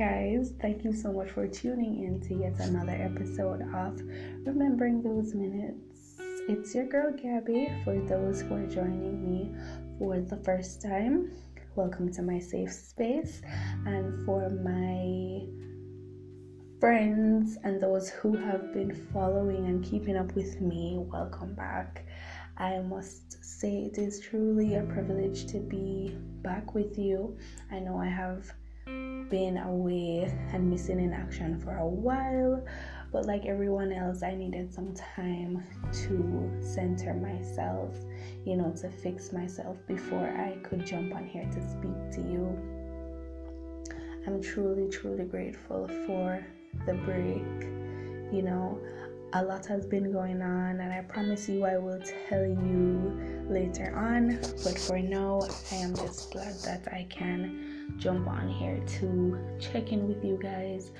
guys, thank you so much for tuning in to yet another episode of Remembering Those Minutes. It's your girl Gabby. For those who are joining me for the first time, welcome to my safe space. And for my friends and those who have been following and keeping up with me, welcome back. I must say it is truly a privilege to be back with you. I know I have been away and missing in action for a while, but like everyone else, I needed some time to center myself, you know, to fix myself before I could jump on here to speak to you. I'm truly, truly grateful for the break. You know, a lot has been going on, and I promise you I will tell you later on. But for now, I am just glad that I can jump on here to check in with you guys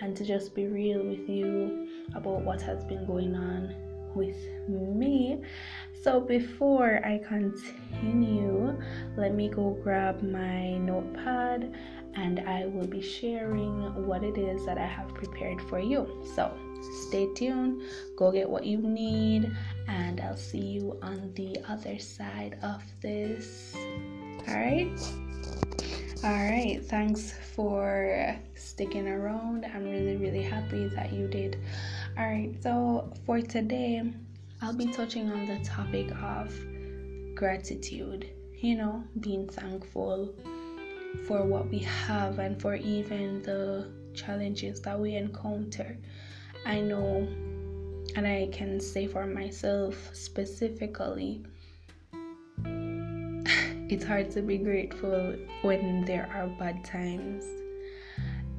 and to just be real with you about what has been going on with me. So, before I continue, let me go grab my notepad and I will be sharing what it is that I have prepared for you. So, stay tuned, go get what you need, and I'll see you on the other side of this. All right. All right, thanks for sticking around. I'm really, really happy that you did. All right, so for today, I'll be touching on the topic of gratitude, you know, being thankful for what we have and for even the challenges that we encounter. I know, and I can say for myself specifically, it's hard to be grateful when there are bad times.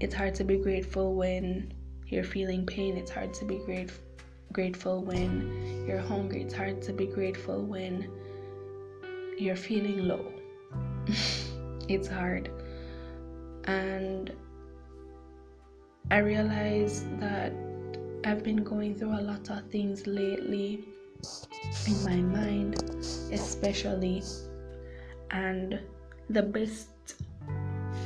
It's hard to be grateful when you're feeling pain. It's hard to be grateful when you're hungry. It's hard to be grateful when you're feeling low. it's hard. And I realized that I've been going through a lot of things lately in my mind, especially. And the best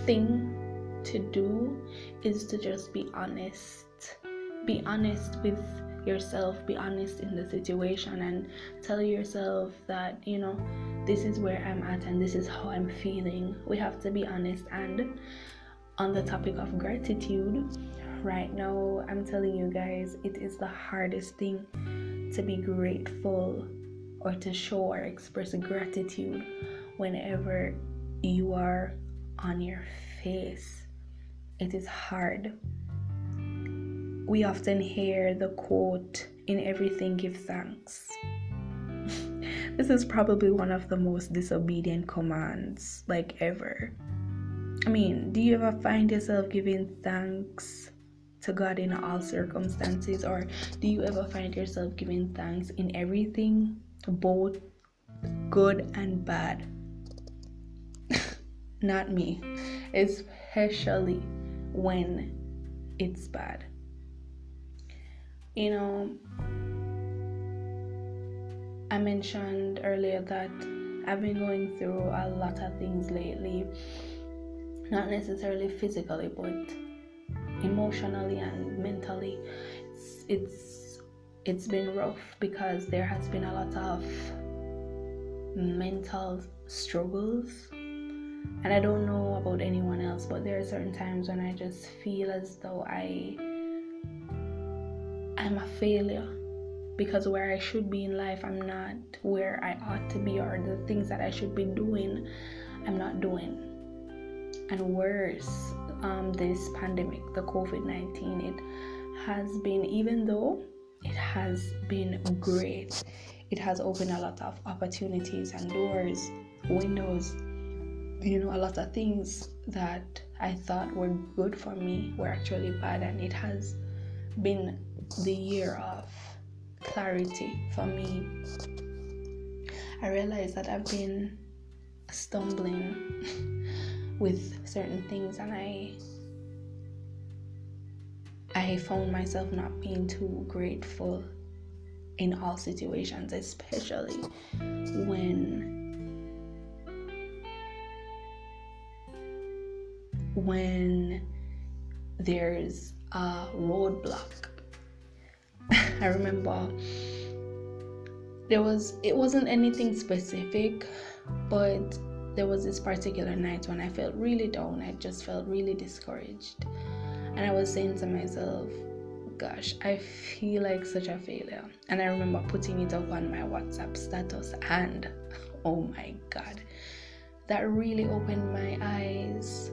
thing to do is to just be honest. Be honest with yourself, be honest in the situation, and tell yourself that, you know, this is where I'm at and this is how I'm feeling. We have to be honest. And on the topic of gratitude, right now, I'm telling you guys, it is the hardest thing to be grateful or to show or express gratitude whenever you are on your face. It is hard. We often hear the quote, In everything, give thanks. this is probably one of the most disobedient commands, like ever. I mean, do you ever find yourself giving thanks to God in all circumstances? Or do you ever find yourself giving thanks in everything, both good and bad? Not me, especially when it's bad. You know, I mentioned earlier that I've been going through a lot of things lately, not necessarily physically, but emotionally and mentally it's it's it's been rough because there has been a lot of mental struggles and I don't know about anyone else but there are certain times when I just feel as though I I'm a failure. Because where I should be in life I'm not where I ought to be or the things that I should be doing I'm not doing. And worse um, this pandemic, the COVID 19, it has been, even though it has been great, it has opened a lot of opportunities and doors, windows, you know, a lot of things that I thought were good for me were actually bad, and it has been the year of clarity for me. I realized that I've been stumbling with certain things and I I found myself not being too grateful in all situations, especially when when there's a roadblock. I remember there was it wasn't anything specific, but there was this particular night when I felt really down. I just felt really discouraged. And I was saying to myself, gosh, I feel like such a failure. And I remember putting it up on my WhatsApp status, and oh my god, that really opened my eyes.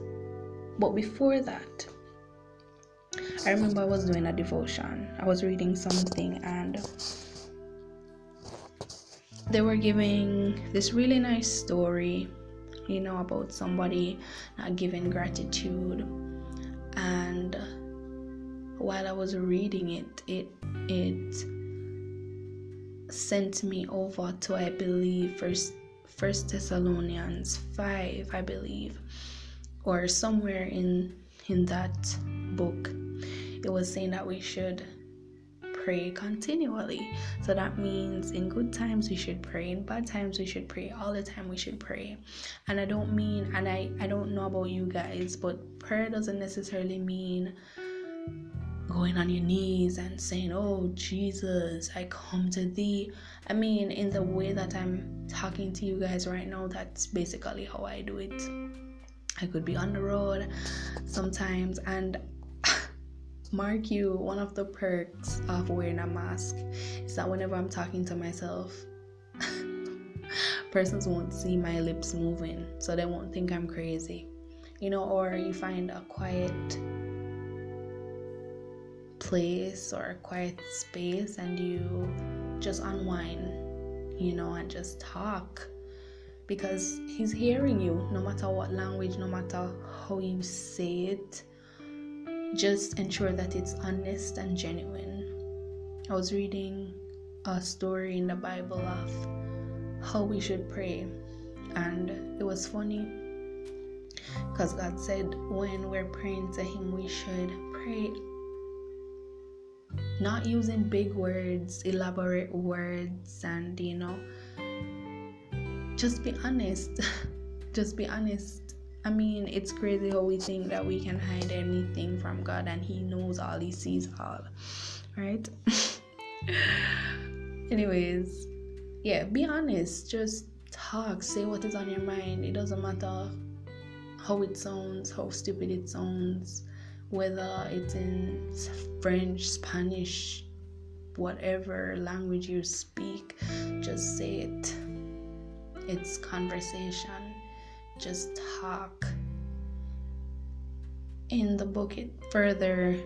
But before that, I remember I was doing a devotion. I was reading something and they were giving this really nice story, you know, about somebody not giving gratitude. And while I was reading it, it it sent me over to I believe first First Thessalonians 5, I believe, or somewhere in in that book. It was saying that we should pray continually. So that means in good times we should pray, in bad times we should pray, all the time we should pray. And I don't mean and I, I don't know about you guys, but prayer doesn't necessarily mean going on your knees and saying, Oh Jesus, I come to thee. I mean, in the way that I'm talking to you guys right now, that's basically how I do it. I could be on the road sometimes, and mark you, one of the perks of wearing a mask is that whenever I'm talking to myself, persons won't see my lips moving, so they won't think I'm crazy. You know, or you find a quiet place or a quiet space and you just unwind, you know, and just talk because he's hearing you no matter what language, no matter how you say it. Just ensure that it's honest and genuine. I was reading a story in the Bible of how we should pray, and it was funny because God said when we're praying to Him, we should pray not using big words, elaborate words, and you know, just be honest. just be honest. I mean, it's crazy how we think that we can hide anything from God and He knows all, He sees all, right? Anyways, yeah, be honest. Just talk, say what is on your mind. It doesn't matter how it sounds, how stupid it sounds whether it's in French, Spanish, whatever language you speak, just say it. It's conversation. Just talk. In the book, it further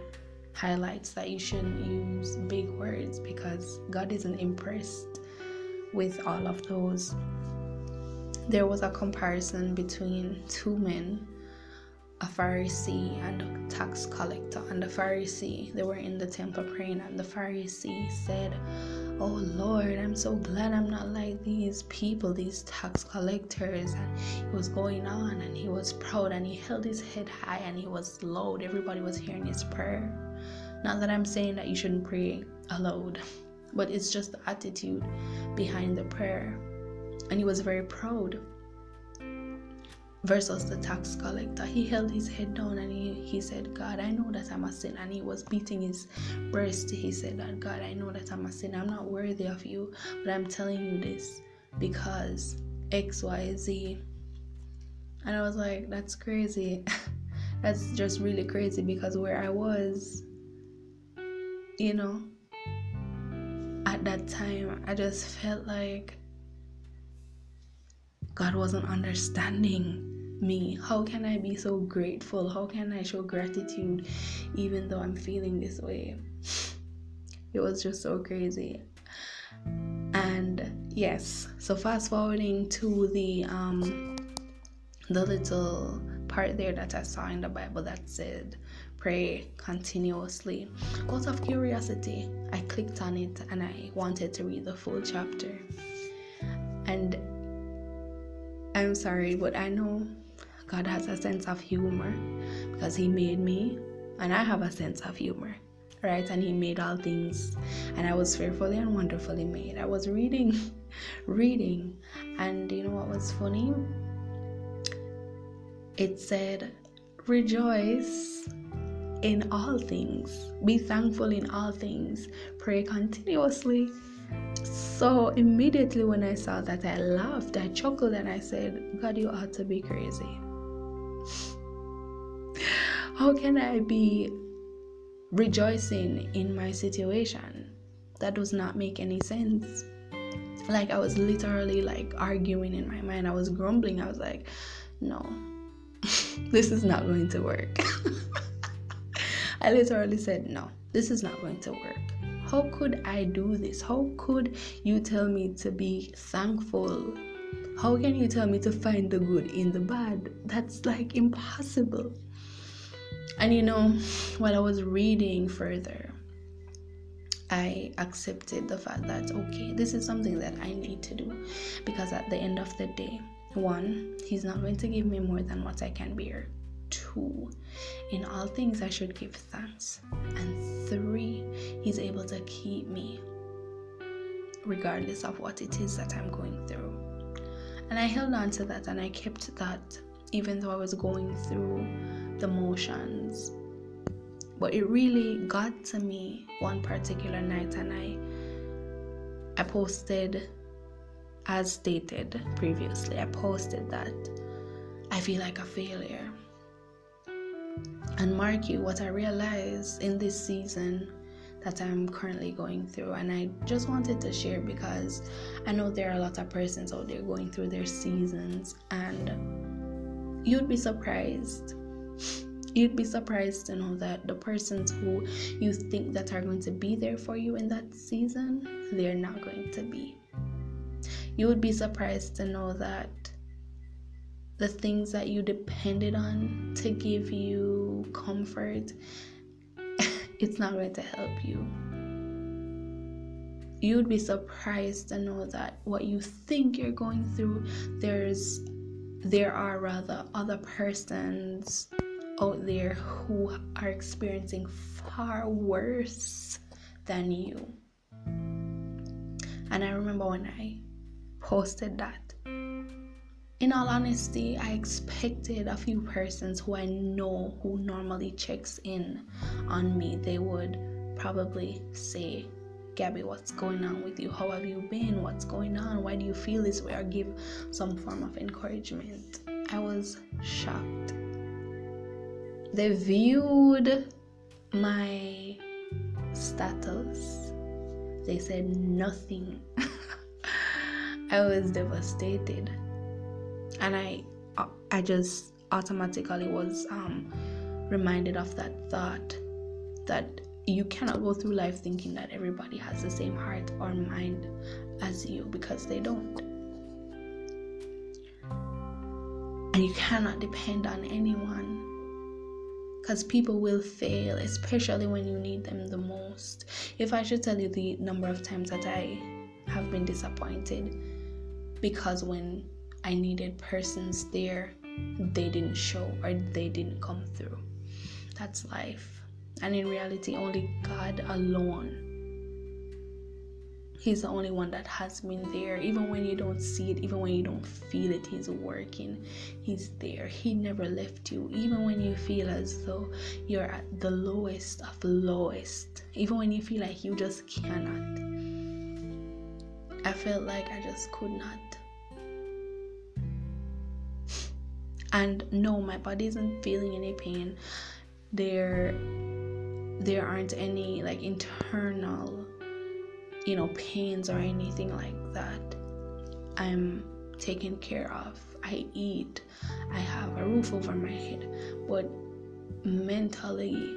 highlights that you shouldn't use big words because God isn't impressed with all of those. There was a comparison between two men a Pharisee and a tax collector. And the Pharisee, they were in the temple praying, and the Pharisee said, Oh Lord, I'm so glad I'm not like these people, these tax collectors. And he was going on and he was proud and he held his head high and he was loud. Everybody was hearing his prayer. Not that I'm saying that you shouldn't pray aloud, but it's just the attitude behind the prayer. And he was very proud versus the tax collector. He held his head down and he, he said, God, I know that I'm a sinner. And he was beating his breast. He said that, God, I know that I'm a sinner. I'm not worthy of you, but I'm telling you this because X, Y, Z. And I was like, that's crazy. that's just really crazy because where I was, you know, at that time, I just felt like God wasn't understanding me? How can I be so grateful? How can I show gratitude even though I'm feeling this way? It was just so crazy. And yes, so fast forwarding to the um the little part there that I saw in the Bible that said pray continuously. Out of curiosity, I clicked on it and I wanted to read the full chapter. And I'm sorry, but I know God has a sense of humor because He made me, and I have a sense of humor, right? And He made all things, and I was fearfully and wonderfully made. I was reading, reading, and you know what was funny? It said, Rejoice in all things. Be thankful in all things. Pray continuously. So immediately when I saw that, I laughed, I chuckled, and I said, God, you ought to be crazy. How can I be rejoicing in my situation? That does not make any sense. Like I was literally like arguing in my mind. I was grumbling. I was like, no, this is not going to work. I literally said, no, this is not going to work. How could I do this? How could you tell me to be thankful? How can you tell me to find the good in the bad? That's like impossible. And you know, while I was reading further, I accepted the fact that okay, this is something that I need to do because at the end of the day, one, he's not going to give me more than what I can bear. Two, in all things I should give thanks. And three, he's able to keep me regardless of what it is that I'm going through. And I held on to that and I kept that even though I was going through the motions. But it really got to me one particular night and I I posted as stated previously. I posted that I feel like a failure. And mark you what I realized in this season that I'm currently going through. And I just wanted to share because I know there are a lot of persons out there going through their seasons, and you'd be surprised. You'd be surprised to know that the persons who you think that are going to be there for you in that season, they're not going to be. You would be surprised to know that the things that you depended on to give you comfort, it's not going to help you. You'd be surprised to know that what you think you're going through, there's there are rather other persons out there who are experiencing far worse than you. And I remember when I posted that in all honesty, I expected a few persons who I know who normally checks in on me. They would probably say, Gabby, what's going on with you? How have you been? What's going on? Why do you feel this way? Or give some form of encouragement. I was shocked. They viewed my status. They said nothing. I was devastated and I I just automatically was um, reminded of that thought that you cannot go through life thinking that everybody has the same heart or mind as you because they don't. And you cannot depend on anyone because people will fail, especially when you need them the most. If I should tell you the number of times that I have been disappointed because when I needed persons there, they didn't show or they didn't come through. That's life. And in reality, only God alone. He's the only one that has been there. Even when you don't see it, even when you don't feel it, He's working. He's there. He never left you. Even when you feel as though you're at the lowest of lowest, even when you feel like you just cannot. I felt like I just could not and no my body isn't feeling any pain there there aren't any like internal you know pains or anything like that i'm taken care of. I eat. I have a roof over my head. But mentally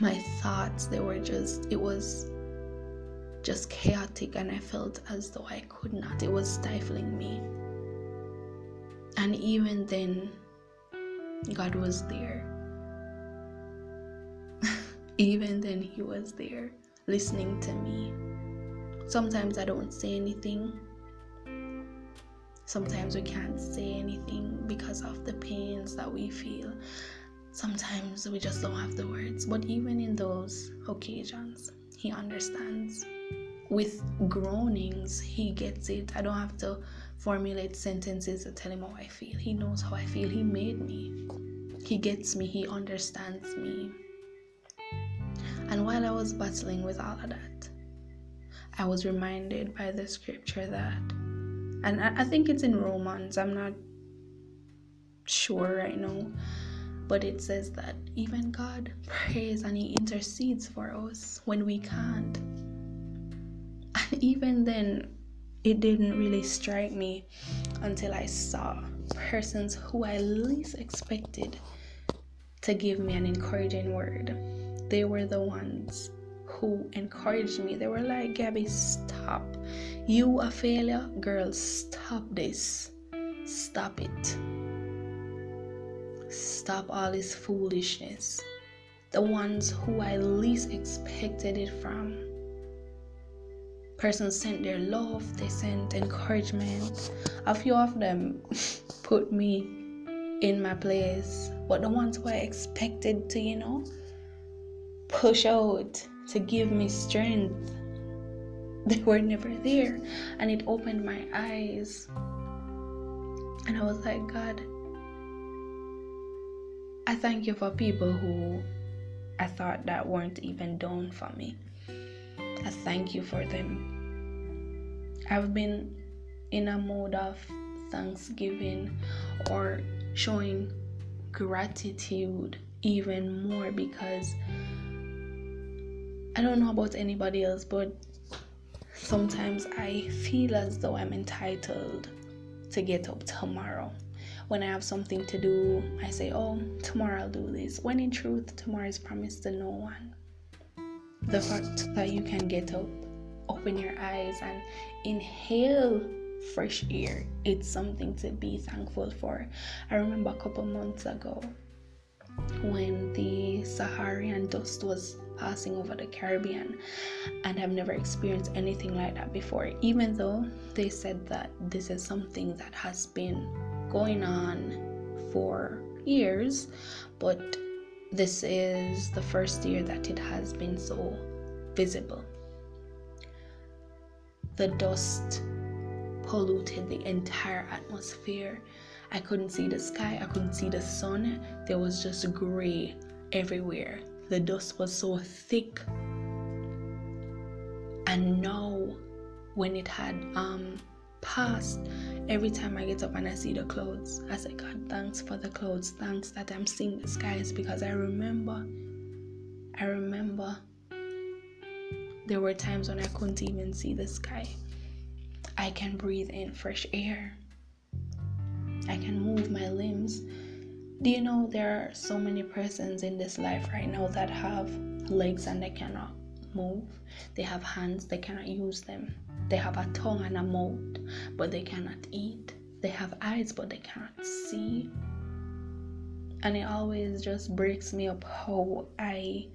my thoughts they were just it was just chaotic and i felt as though i could not. It was stifling me. And even then, God was there. even then, He was there listening to me. Sometimes I don't say anything. Sometimes we can't say anything because of the pains that we feel. Sometimes we just don't have the words. But even in those occasions, He understands. With groanings, He gets it. I don't have to formulate sentences to tell him how I feel. He knows how I feel. He made me. He gets me. He understands me. And while I was battling with all of that, I was reminded by the scripture that, and I, think it's in Romans, I'm not sure right now, but it says that even God prays and He intercedes for us when we can't. And even then, it didn't really strike me until I saw persons who I least expected to give me an encouraging word. They were the ones who encouraged me. They were like, Gabby, stop. You a failure? Girl, stop this. Stop it. Stop all this foolishness. The ones who I least expected it from. Persons sent their love, they sent encouragement. A few of them put me in my place. But the ones who I expected to, you know, push out to give me strength. They were never there. And it opened my eyes. And I was like, God, I thank you for people who I thought that weren't even done for me. I thank you for them. I've been in a mode of thanksgiving or showing gratitude even more because I don't know about anybody else, but sometimes I feel as though I'm entitled to get up tomorrow. When I have something to do, I say, Oh, tomorrow I'll do this. When in truth, tomorrow is promised to no one. The fact that you can get up, open your eyes, and inhale fresh air, it's something to be thankful for. I remember a couple months ago when the Saharan dust was passing over the Caribbean and I've never experienced anything like that before, even though they said that this is something that has been going on for years, but this is the first year that it has been so visible. The dust polluted the entire atmosphere. I couldn't see the sky, I couldn't see the sun. There was just gray everywhere the dust was so thick. And now, when it had um, passed, every time I get up and I see the clouds, I say, God, thanks for the clouds. Thanks that I'm seeing the skies because I remember, I remember there were times when I couldn't even see the sky. I can breathe in fresh air. I can move my limbs. Do you know there are so many persons in this life right now that have legs and they cannot move? They have hands, they cannot use them. They have a tongue and a mouth, but they cannot eat. They have eyes, but they cannot see. And it always just breaks me up how I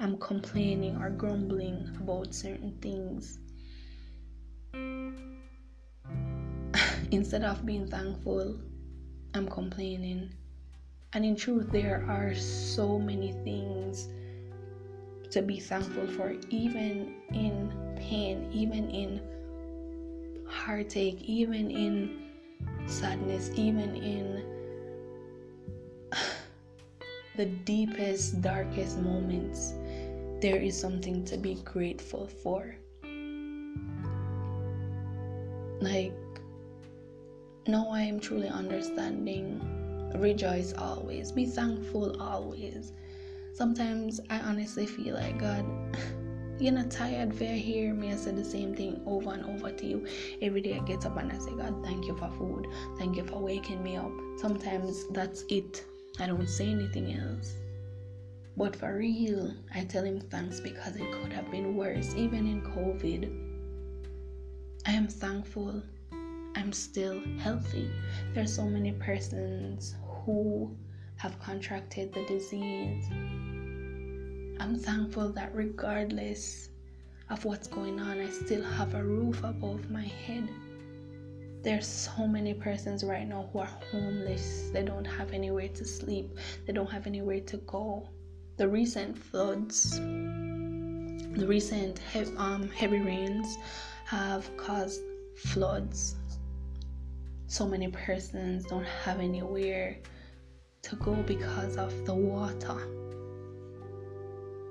am complaining or grumbling about certain things. Instead of being thankful, I'm complaining and in truth, there are so many things to be thankful for, even in pain, even in heartache, even in sadness, even in the deepest, darkest moments. There is something to be grateful for. Like, now I am truly understanding rejoice always, be thankful always. Sometimes I honestly feel like God, you're not tired for hear me I say the same thing over and over to you. Every day I get up and I say, God, thank you for food. Thank you for waking me up. Sometimes that's it. I don't say anything else. But for real, I tell him thanks because it could have been worse, even in COVID. I am thankful I'm still healthy. There are so many persons who have contracted the disease. I'm thankful that regardless of what's going on, I still have a roof above my head. There's so many persons right now who are homeless. They don't have anywhere to sleep. They don't have anywhere to go. The recent floods, the recent he- um, heavy rains have caused floods. So many persons don't have anywhere to go because of the water.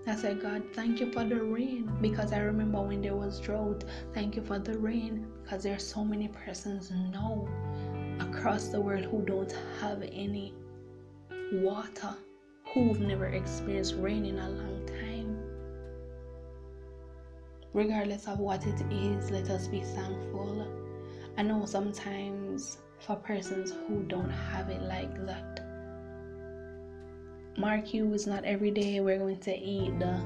I said, God, thank you for the rain because I remember when there was drought. Thank you for the rain because there are so many persons now across the world who don't have any water, who've never experienced rain in a long time. Regardless of what it is, let us be thankful. I know sometimes for persons who don't have it like that, mark you is not every day we're going to eat the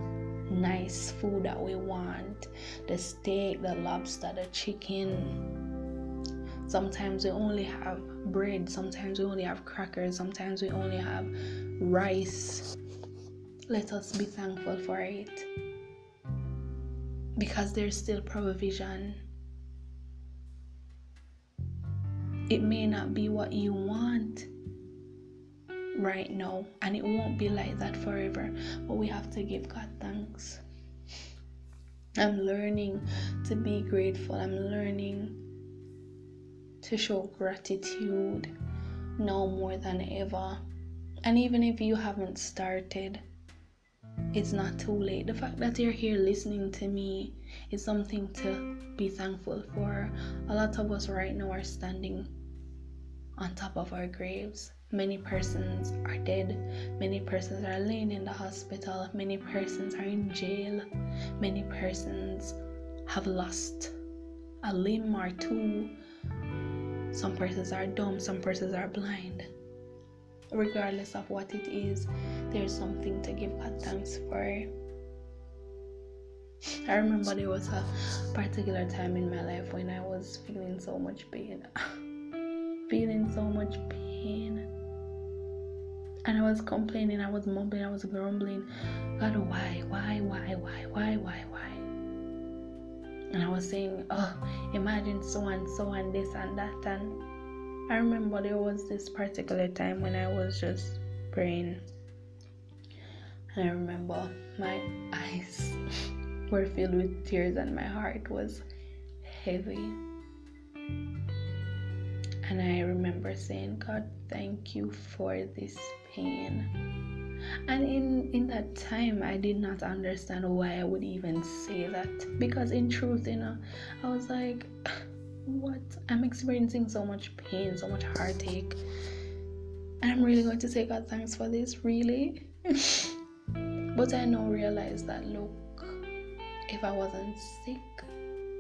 nice food that we want the steak, the lobster, the chicken. Sometimes we only have bread, sometimes we only have crackers, sometimes we only have rice. Let us be thankful for it because there's still provision. It may not be what you want right now, and it won't be like that forever. But we have to give God thanks. I'm learning to be grateful. I'm learning to show gratitude now more than ever. And even if you haven't started, it's not too late. The fact that you're here listening to me is something to be thankful for. A lot of us right now are standing on top of our graves. Many persons are dead. Many persons are laying in the hospital. Many persons are in jail. Many persons have lost a limb or two. Some persons are dumb. Some persons are blind. Regardless of what it is, there's something to give God thanks for. I remember there was a particular time in my life when I was feeling so much pain. feeling so much pain and I was complaining, I was mumbling, I was grumbling. God, why, why, why, why, why, why, why? And I was saying, oh, imagine so and so and this and that. And I remember there was this particular time when I was just praying. And I remember my eyes were filled with tears and my heart was heavy. And I remember saying, God, thank you for this pain. And in, in that time, I did not understand why I would even say that. Because in truth, you know, I was like, what? I'm experiencing so much pain, so much heartache. And I'm really going to say God thanks for this, really? but I now realize that, look, if I wasn't sick,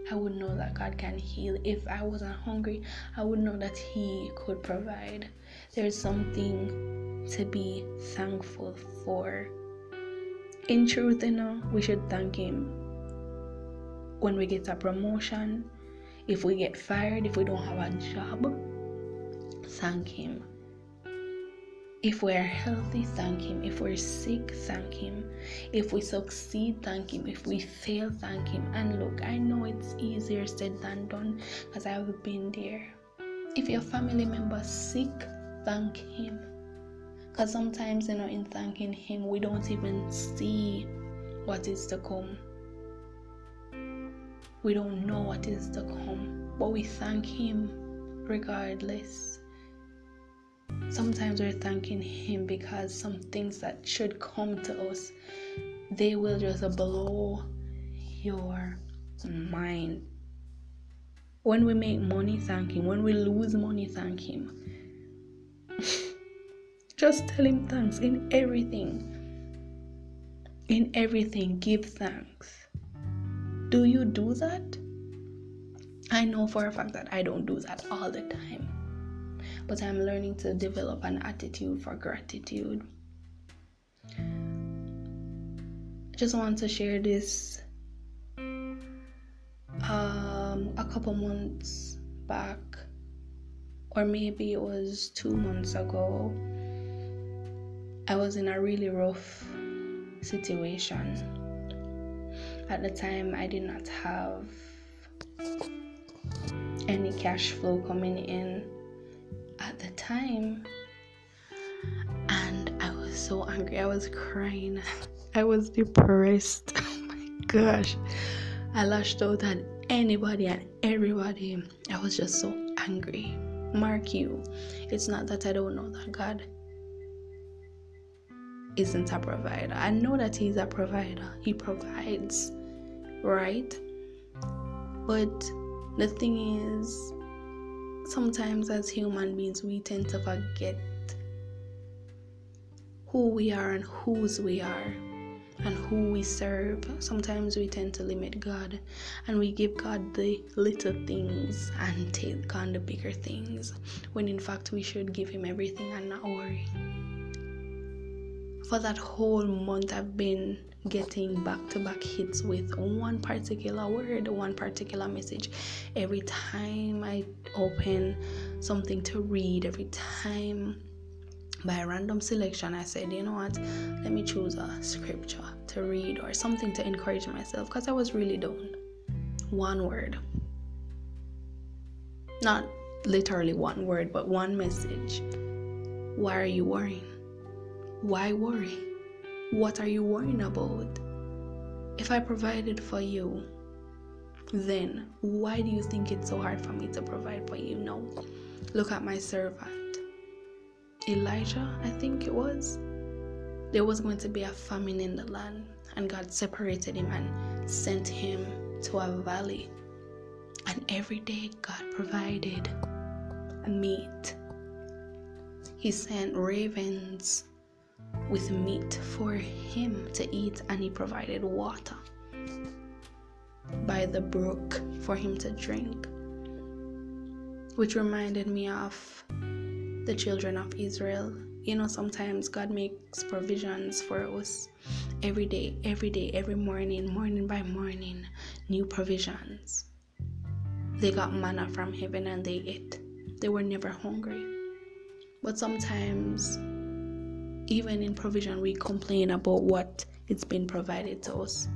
I would know that God can heal. If I wasn't hungry, I would know that He could provide. There's something to be thankful for. In truth, you know, we should thank Him when we get a promotion, if we get fired, if we don't have a job. Thank Him if we are healthy, thank Him. If we're sick, thank Him. If we succeed, thank Him. If we fail, thank Him. And look, I know it's easier said than done because I've been there. If your family member sick, thank Him. Because sometimes, you know, in thanking Him, we don't even see what is to come. We don't know what is to come, but we thank Him regardless. Sometimes we're thanking him because some things that should come to us they will just blow your mind. When we make money thank him. When we lose money thank him just tell him thanks in everything in everything give thanks do you do that i know for a fact that i don't do that all the time but I'm learning to develop an attitude for gratitude. I just want to share this. Um, a couple months back, or maybe it was two months ago, I was in a really rough situation. At the time, I did not have any cash flow coming in at the time. And I was so angry. I was crying. I was depressed. Oh my gosh. I lashed out at anybody and everybody. I was just so angry. Mark you, it's not that I don't know that God isn't a provider. I know that He's a provider, He provides, right? But the thing is, sometimes as human beings, we tend to forget who we are and whose we are and who we serve. Sometimes we tend to limit God and we give God the little things and take on the bigger things when in fact we should give Him everything and not worry. For that whole month, I've been getting back to back hits with one particular word, one particular message. Every time I open something to read, every time by random selection, I said, you know what, let me choose a scripture to read or something to encourage myself because I was really down. One word. Not literally one word, but one message. Why are you worrying? Why worry? What are you worrying about? If I provided for you, then why do you think it's so hard for me to provide for you? No. Look at my servant. Elijah, I think it was, there was going to be a famine in the land, and God separated him and sent him to a valley. And every day, God provided meat. He sent ravens with meat for him to eat, and He provided water by the brook for him to drink, which reminded me of the children of Israel. You know, sometimes God makes provisions for us every day, every day, every morning, morning by morning, new provisions. They got manna from heaven and they ate. They were never hungry. But sometimes, even in provision, we complain about what it's been provided to us.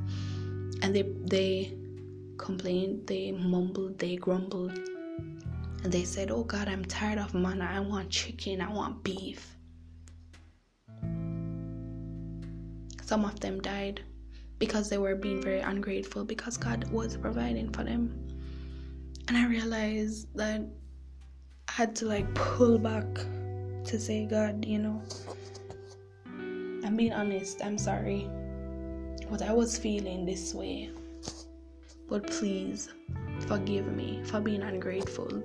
And they, they complained, they mumbled, they grumbled, and they said, Oh God, I'm tired of manna. I want chicken. I want beef. Some of them died because they were being very ungrateful because God was providing for them. And I realized that I had to like pull back to say, God, you know, I'm being honest. I'm sorry. But I was feeling this way. But please forgive me for being ungrateful.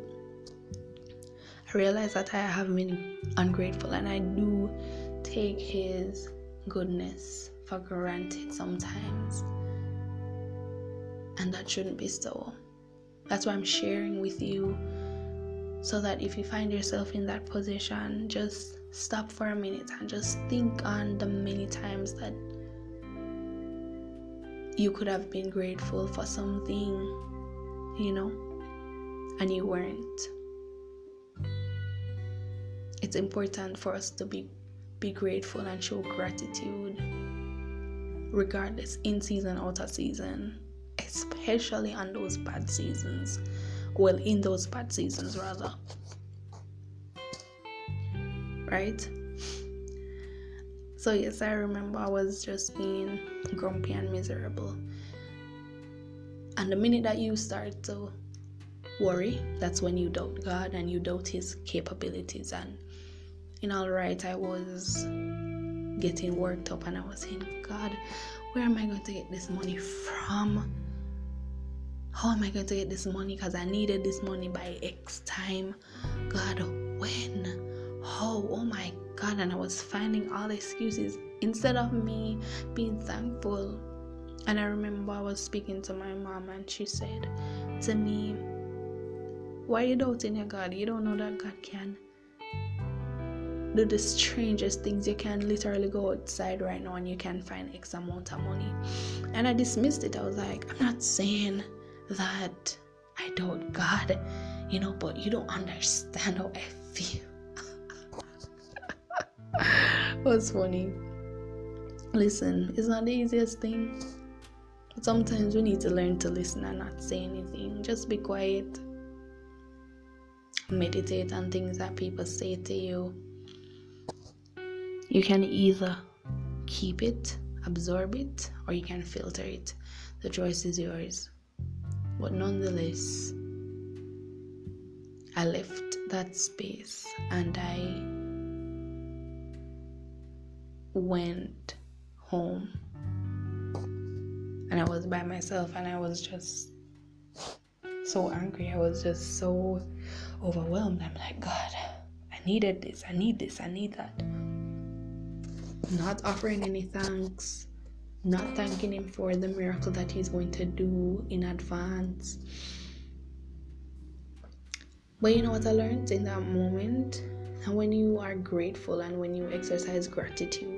I realize that I have been ungrateful and I do take His goodness for granted sometimes. And that shouldn't be so. That's why I'm sharing with you so that if you find yourself in that position, just stop for a minute and just think on the many times that you could have been grateful for something, you know, and you weren't. It's important for us to be be grateful and show gratitude regardless in season out of season especially on those bad seasons. Well in those bad seasons rather right so yes i remember i was just being grumpy and miserable and the minute that you start to worry that's when you doubt god and you doubt his capabilities and in all right, I was getting worked up and I was saying, God, where am I going to get this money from? How am I going to get this money? Because I needed this money by X time. God, when? How? Oh my God. And I was finding all excuses instead of me being thankful. And I remember I was speaking to my mom and she said to me, Why are you doubting your God? You don't know that God can do the strangest things. You can literally go outside right now and you can find X amount of money. And I dismissed it. I was like, I'm not saying that I doubt God, you know, but you don't understand how I feel. What's funny? Listen, it's not the easiest thing. But sometimes we need to learn to listen and not say anything. Just be quiet. Meditate on things that people say to you you can either keep it, absorb it, or you can filter it. The choice is yours. But nonetheless, I left that space and I went home and I was by myself and I was just so angry. I was just so overwhelmed. I'm like, God, I needed this, I need this, I need that. Not offering any thanks, not thanking Him for the miracle that He's going to do in advance. But you know what I learned in that moment? And when you are grateful and when you exercise gratitude,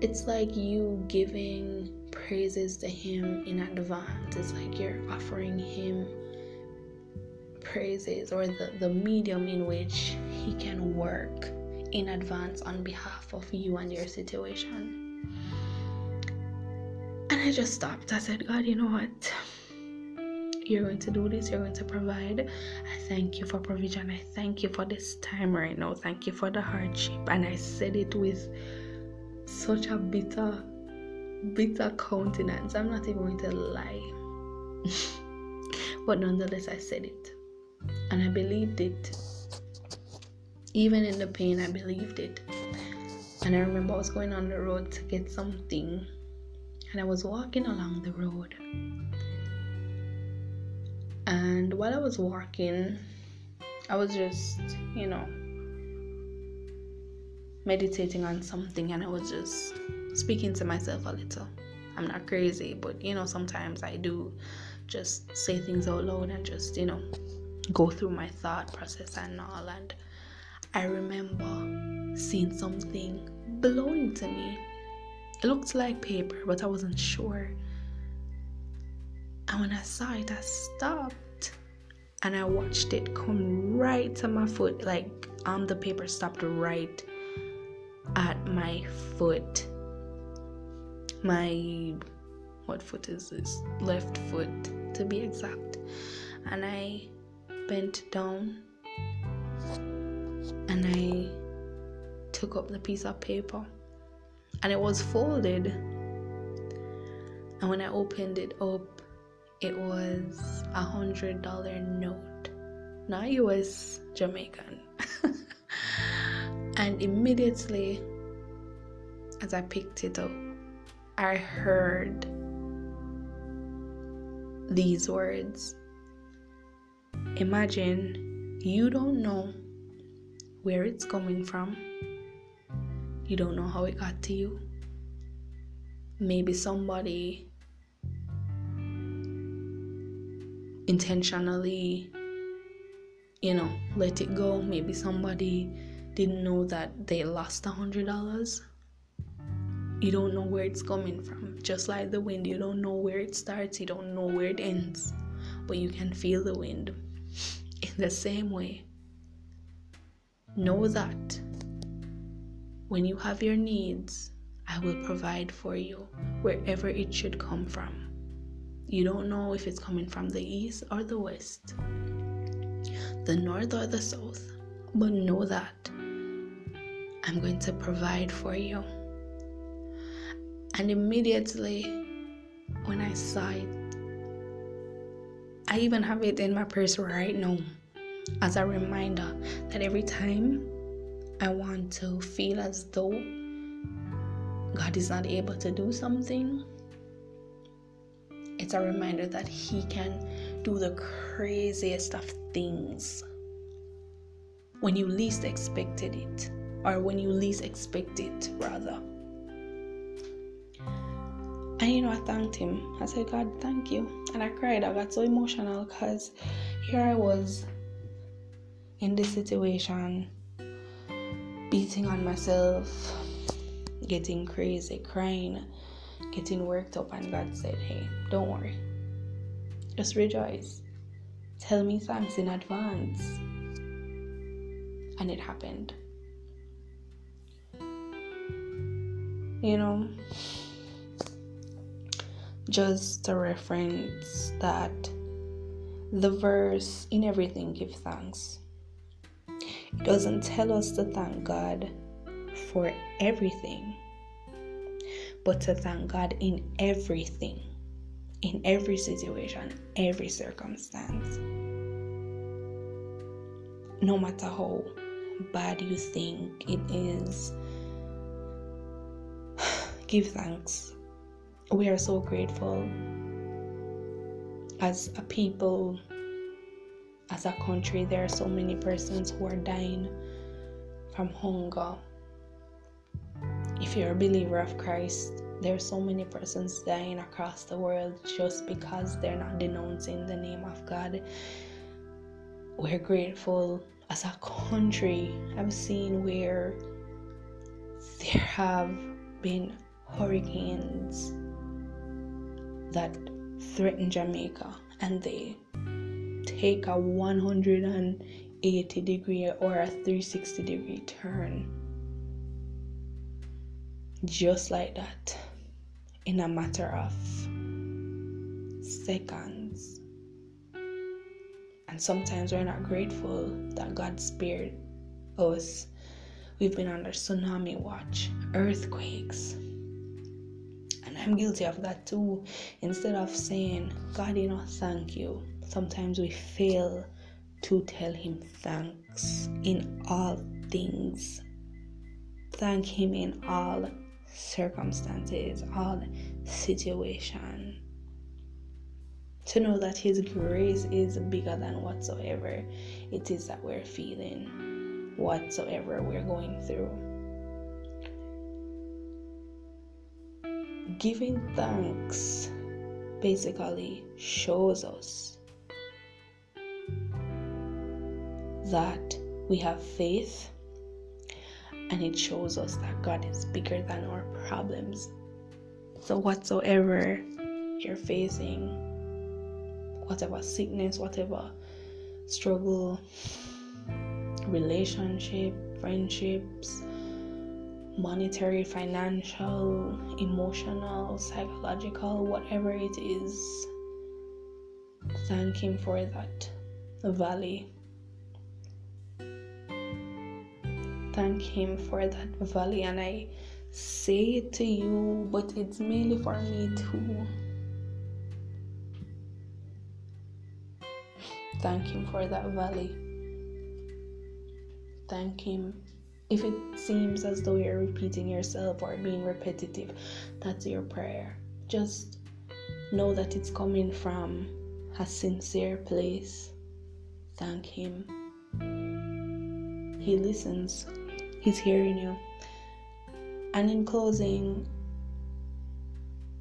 it's like you giving praises to Him in advance. It's like you're offering Him praises or the, the medium in which He can work in advance on behalf of you and your situation. And I just stopped. I said, God, you know what? You're going to do this, you're going to provide. I thank you for provision. I thank you for this time right now. Thank you for the hardship. And I said it with such a bitter, bitter countenance. I'm not even going to lie. but nonetheless, I said it. And I believed it. Even in the pain, I believed it. And I remember I was going on the road to get something. And I was walking along the road. And while I was walking, I was just, you know, meditating on something and I was just speaking to myself a little. I'm not crazy, but you know, sometimes I do just say things out loud and just, you know, go through my thought process and all. And I remember seeing something belonging to me. It looked like paper, but I wasn't sure. And when I saw it, I stopped and I watched it come right to my foot. Like, um, the paper stopped right at my foot. My what foot is this? Left foot to be exact. And I bent down and I took up the piece of paper and it was folded. And when I opened it up, it was a hundred dollar note, not US Jamaican. And immediately, as I picked it up, I heard these words Imagine you don't know where it's coming from, you don't know how it got to you. Maybe somebody intentionally, you know, let it go. Maybe somebody didn't know that they lost a hundred dollars. You don't know where it's coming from. Just like the wind you don't know where it starts you don't know where it ends but you can feel the wind. In the same way know that when you have your needs i will provide for you wherever it should come from. You don't know if it's coming from the east or the west the north or the south but know that I'm going to provide for you. And immediately when I saw it, I even have it in my purse right now as a reminder that every time I want to feel as though God is not able to do something, it's a reminder that He can do the craziest of things when you least expected it or when you least expect it, rather. And you know, I thanked him. I said, God, thank you. And I cried. I got so emotional because here I was in this situation, beating on myself, getting crazy, crying, getting worked up. And God said, Hey, don't worry. Just rejoice. Tell me thanks in advance. And it happened. You know just a reference that the verse in everything give thanks. It doesn't tell us to thank god for everything but to thank god in everything in every situation every circumstance. No matter how bad you think it is give thanks. We are so grateful as a people, as a country. There are so many persons who are dying from hunger. If you're a believer of Christ, there are so many persons dying across the world just because they're not denouncing the name of God. We're grateful as a country. I've seen where there have been hurricanes that threaten Jamaica and they take a 180 degree or a 360 degree turn just like that in a matter of seconds. And sometimes we're not grateful that God spared us. We've been under tsunami watch, earthquakes. I'm guilty of that too. Instead of saying, God, you know, thank you, sometimes we fail to tell Him thanks in all things. Thank Him in all circumstances, all situation. To know that His grace is bigger than whatsoever it is that we're feeling, whatsoever we're going through. Giving thanks basically shows us that we have faith and it shows us that God is bigger than our problems. So, whatsoever you're facing, whatever sickness, whatever struggle, relationship, friendships, monetary, financial, emotional, psychological, whatever it is, thank Him for that valley thank Him for that valley, and I say it to you, but it's mainly for me too. Thank Him for that valley. Thank Him. If it seems as though you're repeating yourself or being repetitive, that's your prayer. Just know that it's coming from a sincere place. Thank Him. He listens He's hearing you. And in closing,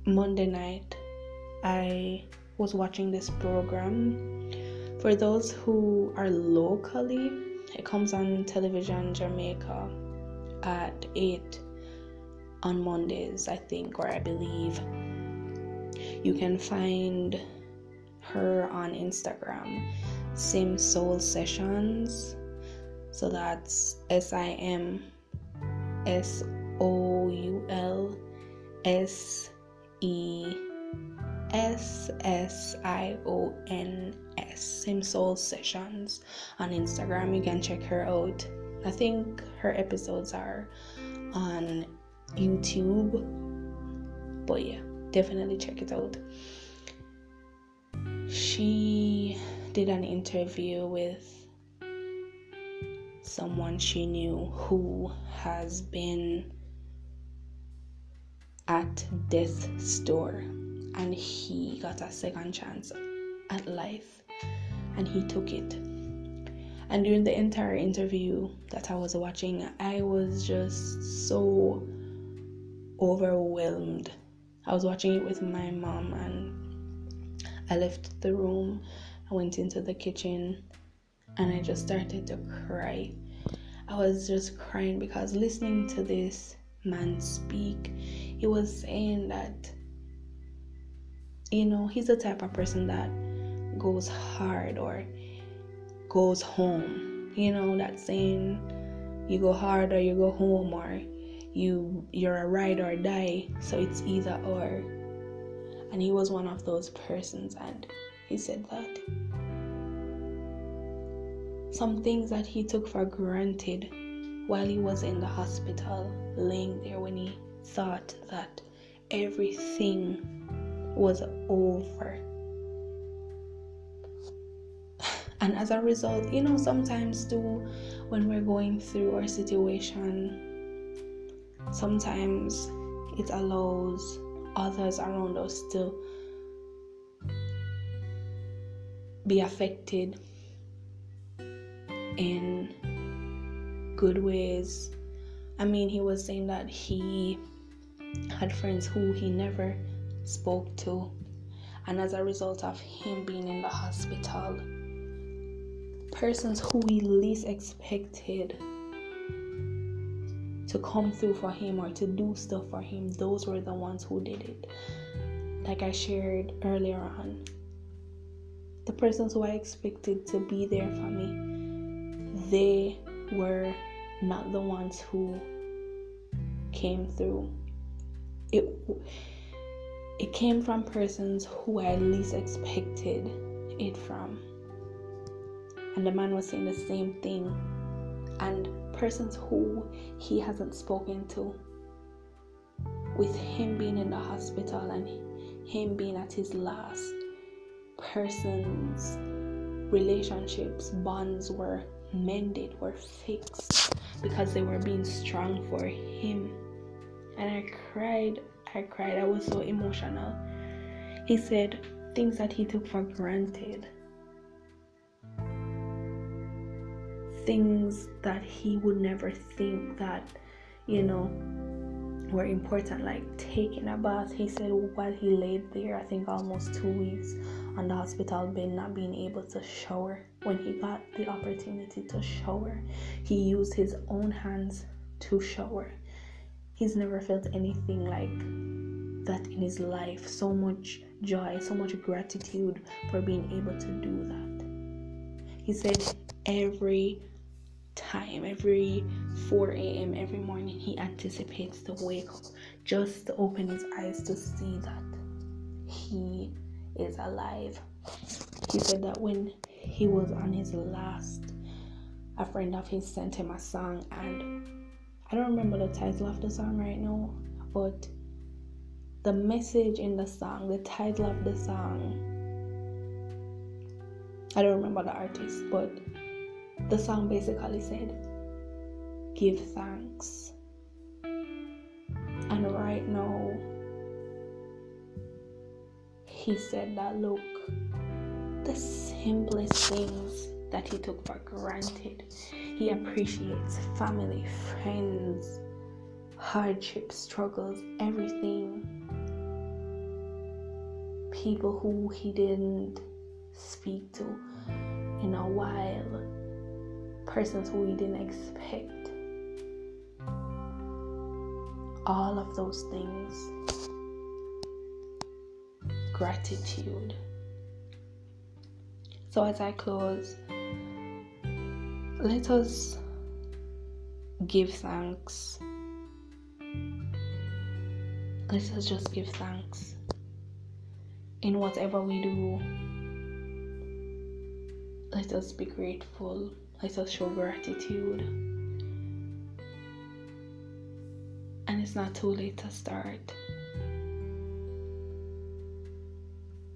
Monday night, I was watching this program. For those who are locally, it comes on television Jamaica at 8 on Mondays, I think, or I believe. You can find her on Instagram, Sim Soul Sessions so that's S I M S O U L S E S S I O N S. Sim Soul Sessions on Instagram. You can check her out. I think her episodes are on YouTube. But yeah, definitely check it out. She did an interview with someone she knew who has been at death's door and he got a second chance at life and he took it. And during the entire interview that I was watching, I was just so overwhelmed. I was watching it with my mom and I left the room. I went into the kitchen and I just started to cry. I was just crying because listening to this man speak, he was saying that, you know, he's the type of person that goes hard or goes home. You know, that saying, you go hard or you go home or you you're a ride or die so it's either or and he was one of those persons and he said that some things that he took for granted while he was in the hospital, laying there when he thought that everything was over. And as a result, you know, sometimes too, when we're going through our situation, sometimes it allows others around us to be affected in good ways. I mean, he was saying that he had friends who he never spoke to, and as a result of him being in the hospital, persons who he least expected to come through for him or to do stuff for him, those were the ones who did it. Like I shared earlier on, the persons who I expected to be there for me, they were not the ones who came through. It it came from persons who I least expected it from. And the man was saying the same thing. And persons who he hasn't spoken to. With him being in the hospital and him being at his last, persons, relationships, bonds were mended, were fixed because they were being strong for him. And I cried, I cried, I was so emotional. He said things that he took for granted, things that he would never think that, you know, were important, like taking a bath. He said while he laid there, I think almost two weeks on the hospital bed, not being able to shower. When he got the opportunity to shower, he used his own hands to shower. He's never felt anything like that in his life. So much joy, so much gratitude for being able to do that. He said every time, every 4 a.m., every morning, he anticipates to wake up just to open his eyes to see that he is alive. He said that when he was on his last, a friend of his sent him a song, and I don't remember the title of the song right now, but the message in the song, the title of the song, I don't remember the artist, but the song basically said, Give thanks. And right now, he said that look, the simplest things that he took for granted, he appreciates family, friends, hardships, struggles, everything. People who he didn't speak to in a while persons who we didn't expect. All of those things. Gratitude. So, as I close, let us give thanks. Let us just give thanks in whatever we do. Let us be grateful let us show gratitude. And it's not too late to start.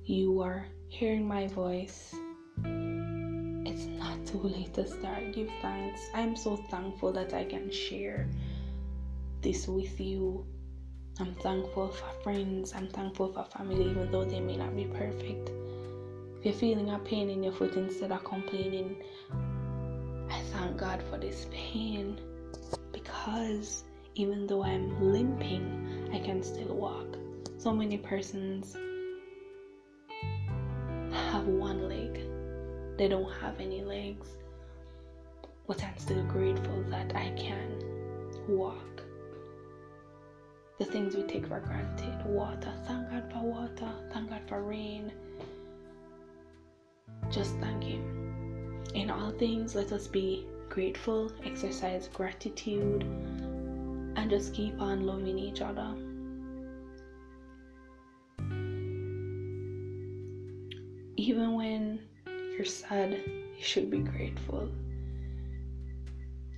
You are hearing my voice. It's not too late to start. Give thanks. I'm so thankful that I can share this with you. I'm thankful for friends. I'm thankful for family, even though they may not be perfect. If you're feeling a pain in your foot instead of complaining, I thank God for this pain because even though I'm limping, I can still walk. So many persons have one leg, they don't have any legs, but I'm still grateful that I can walk. The things we take for granted water, thank God for water, thank God for rain. Just thank Him. In all things, let us be grateful, exercise gratitude, and just keep on loving each other. Even when you're sad, you should be grateful.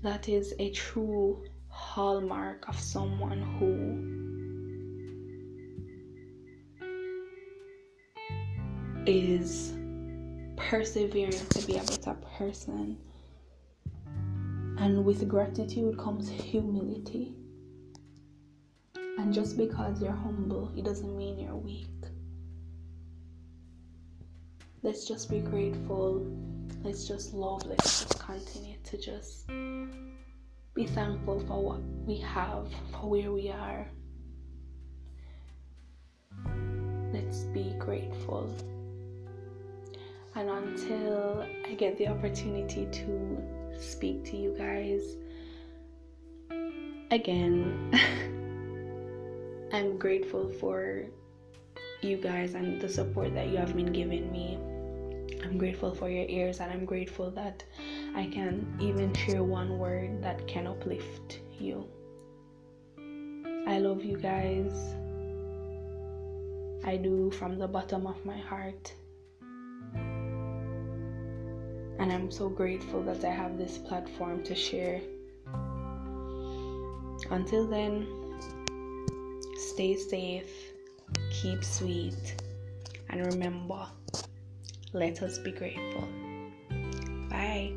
That is a true hallmark of someone who is persevering to be a better person. And with gratitude comes humility. And just because you're humble, it doesn't mean you're weak. Let's just be grateful. Let's just love. Let's just continue to just be thankful for what we have, for where we are. Let's be grateful. And until I get the opportunity to speak to you guys again, I'm grateful for you guys and the support that you have been giving me. I'm grateful for your ears and I'm grateful that I can even share one word that can uplift you. I love you guys. I do from the bottom of my heart. And I'm so grateful that I have this platform to share. Until then, stay safe, keep sweet, and remember, let us be grateful. Bye.